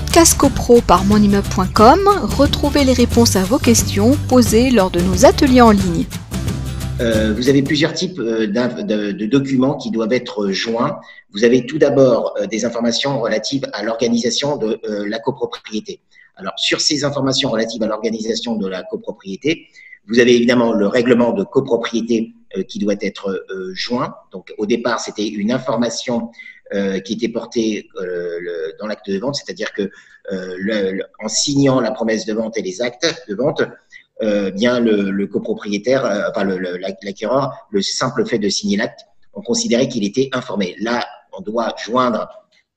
podcast copro par monimmeuble.com, retrouvez les réponses à vos questions posées lors de nos ateliers en ligne. Euh, vous avez plusieurs types euh, de, documents qui doivent être joints. Vous avez tout d'abord euh, des informations relatives à l'organisation de la copropriété. Alors, sur ces informations relatives à l'organisation de la copropriété, vous avez évidemment le règlement de copropriété qui doit être joint. Donc, au départ, c'était une information qui était portée dans l'acte de vente, c'est-à-dire que en signant la promesse de vente et les actes de vente, euh, bien le, copropriétaire, euh, enfin l'acquéreur, le, simple fait de signer l'acte, on considérait qu'il était informé. Là, on doit joindre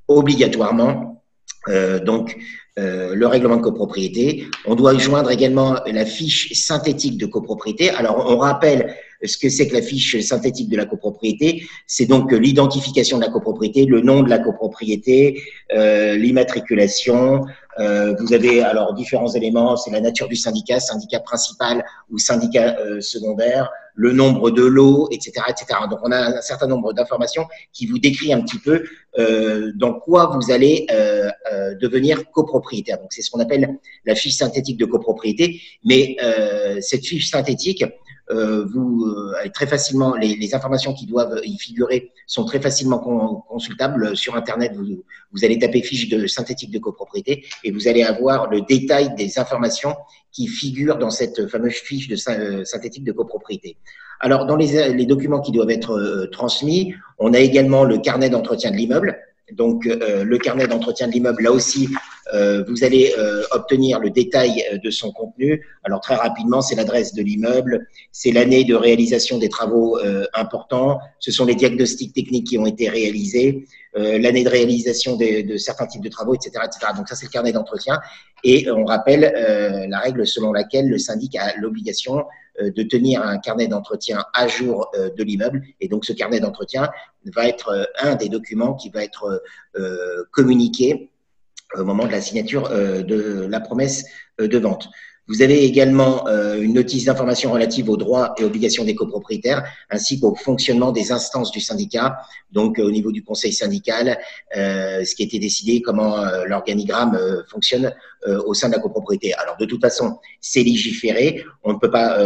obligatoirement euh, donc le règlement de copropriété. On doit joindre également la fiche synthétique de copropriété. Alors, on rappelle ce que c'est que la fiche synthétique de la copropriété. C'est donc l'identification de la copropriété, le nom de la copropriété, euh, l'immatriculation, euh, vous avez alors différents éléments, c'est la nature du syndicat, syndicat principal ou syndicat euh, secondaire, le nombre de lots, etc., etc. Donc on a un certain nombre d'informations qui vous décrit un petit peu euh, dans quoi vous allez euh, euh, devenir copropriétaire. Donc c'est ce qu'on appelle la fiche synthétique de copropriété. Mais cette fiche synthétique, vous euh, très facilement les, informations qui doivent y figurer sont très facilement consultables sur internet. Vous, allez taper fiche de synthétique de copropriété et vous allez avoir le détail des informations qui figurent dans cette fameuse fiche de euh, synthétique de copropriété. Alors dans les, documents qui doivent être euh, transmis, on a également le carnet d'entretien de l'immeuble donc, euh, le carnet d'entretien de l'immeuble, là aussi, euh, vous allez euh, obtenir le détail de son contenu. Alors, très rapidement, c'est l'adresse de l'immeuble, c'est l'année de réalisation des travaux importants, ce sont les diagnostics techniques qui ont été réalisés, l'année de réalisation de, certains types de travaux, etc. etc. Donc, ça, c'est le carnet d'entretien. Et on rappelle la règle selon laquelle le syndic a l'obligation euh, de tenir un carnet d'entretien à jour euh, de l'immeuble. Et donc, ce carnet d'entretien va être euh, un des documents qui va être communiqué au moment de la signature de la promesse de vente. Vous avez également euh, une notice d'information relative aux droits et obligations des copropriétaires, ainsi qu'au fonctionnement des instances du syndicat, donc euh, au niveau du conseil syndical, euh, ce qui a été décidé, comment l'organigramme fonctionne au sein de la copropriété. Alors de toute façon, c'est légiféré, on ne peut pas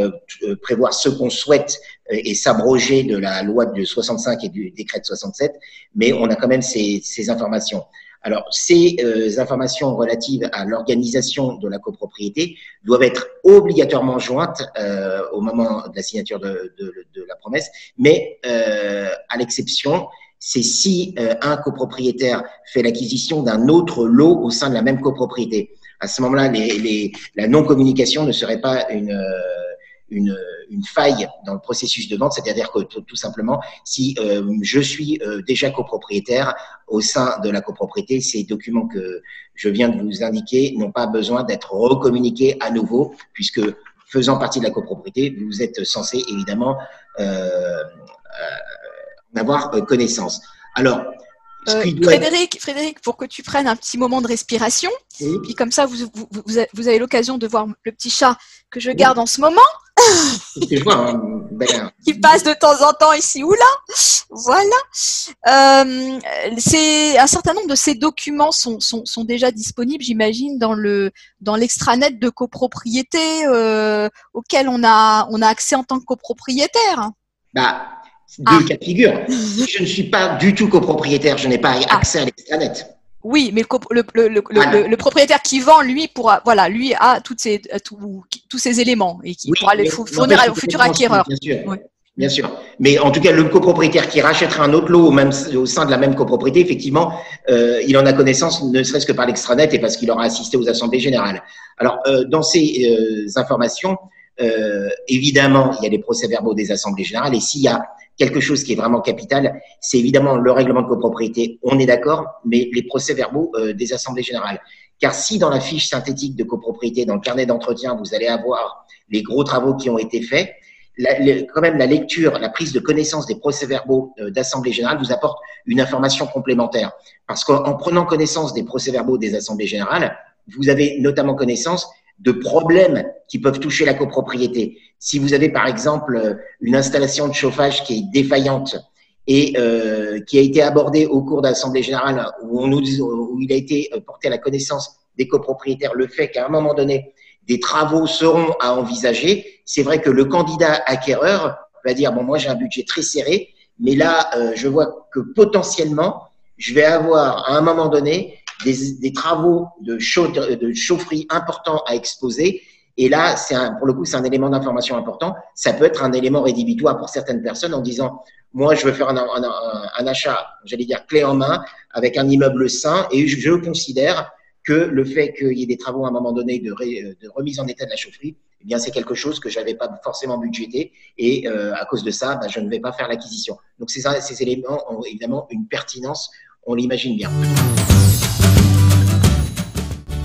prévoir ce qu'on souhaite et s'abroger de la loi de 65 et du décret de 67, mais on a quand même ces, ces informations. Alors, ces euh, informations relatives à l'organisation de la copropriété doivent être obligatoirement jointes euh, au moment de la signature de, la promesse, mais euh, à l'exception, c'est si un copropriétaire fait l'acquisition d'un autre lot au sein de la même copropriété. À ce moment-là, la non-communication ne serait pas une une, faille dans le processus de vente, c'est-à-dire que tout, simplement, si euh, je suis euh, déjà copropriétaire au sein de la copropriété, ces documents que je viens de vous indiquer n'ont pas besoin d'être recommuniqués à nouveau, puisque faisant partie de la copropriété, vous êtes censé évidemment euh, avoir connaissance. Alors, Frédéric, Frédéric, pour que tu prennes un petit moment de respiration, puis comme ça, vous, vous, vous avez l'occasion de voir le petit chat que je garde en ce moment. Hein, ben, qui passe de temps en temps ici ou là. Voilà. Euh, c'est un certain nombre de ces documents sont, sont, sont déjà disponibles, j'imagine, dans le dans l'extranet de copropriété euh, auquel on a on a accès en tant que copropriétaire. Bah, deux ah. cas de figure. si je ne suis pas du tout copropriétaire, je n'ai pas ah. accès à l'extranet. Oui, mais le, le, le, le, propriétaire qui vend, lui, pourra, voilà, lui a toutes ces, euh, tous ces éléments et qui pourra les fournir au futur acquéreur. Bien sûr. Bien sûr. Mais en tout cas, le copropriétaire qui rachètera un autre lot au, même, au sein de la même copropriété, effectivement, euh, il en a connaissance, ne serait-ce que par l'extranet et parce qu'il aura assisté aux assemblées générales. Alors, euh, dans ces euh, informations, évidemment, il y a les procès-verbaux des assemblées générales et s'il y a quelque chose qui est vraiment capital, c'est évidemment le règlement de copropriété, on est d'accord, mais les procès-verbaux euh, des assemblées générales. Car si dans la fiche synthétique de copropriété, dans le carnet d'entretien, vous allez avoir les gros travaux qui ont été faits, quand même la lecture, la prise de connaissance des procès-verbaux euh, d'assemblée générale vous apporte une information complémentaire. Parce qu'en prenant connaissance des procès-verbaux des assemblées générales, vous avez notamment connaissance de problèmes qui peuvent toucher la copropriété. Si vous avez par exemple une installation de chauffage qui est défaillante et euh, qui a été abordé au cours d'Assemblée générale où, on nous, où il a été porté à la connaissance des copropriétaires le fait qu'à un moment donné, des travaux seront à envisager. C'est vrai que le candidat acquéreur va dire, bon, moi j'ai un budget très serré, mais là, euh, je vois que potentiellement, je vais avoir à un moment donné des, des travaux de, de chaufferie importants à exposer. Et là, c'est pour le coup, c'est un élément d'information important. Ça peut être un élément rédhibitoire pour certaines personnes en disant, moi, je veux faire un, un, un achat, j'allais dire clé en main, avec un immeuble sain, et je, je considère que le fait qu'il y ait des travaux à un moment donné de, de remise en état de la chaufferie, eh bien c'est quelque chose que j'avais pas forcément budgété et euh, à cause de ça, bah, je ne vais pas faire l'acquisition. Donc ces, ces éléments ont évidemment une pertinence, on l'imagine bien.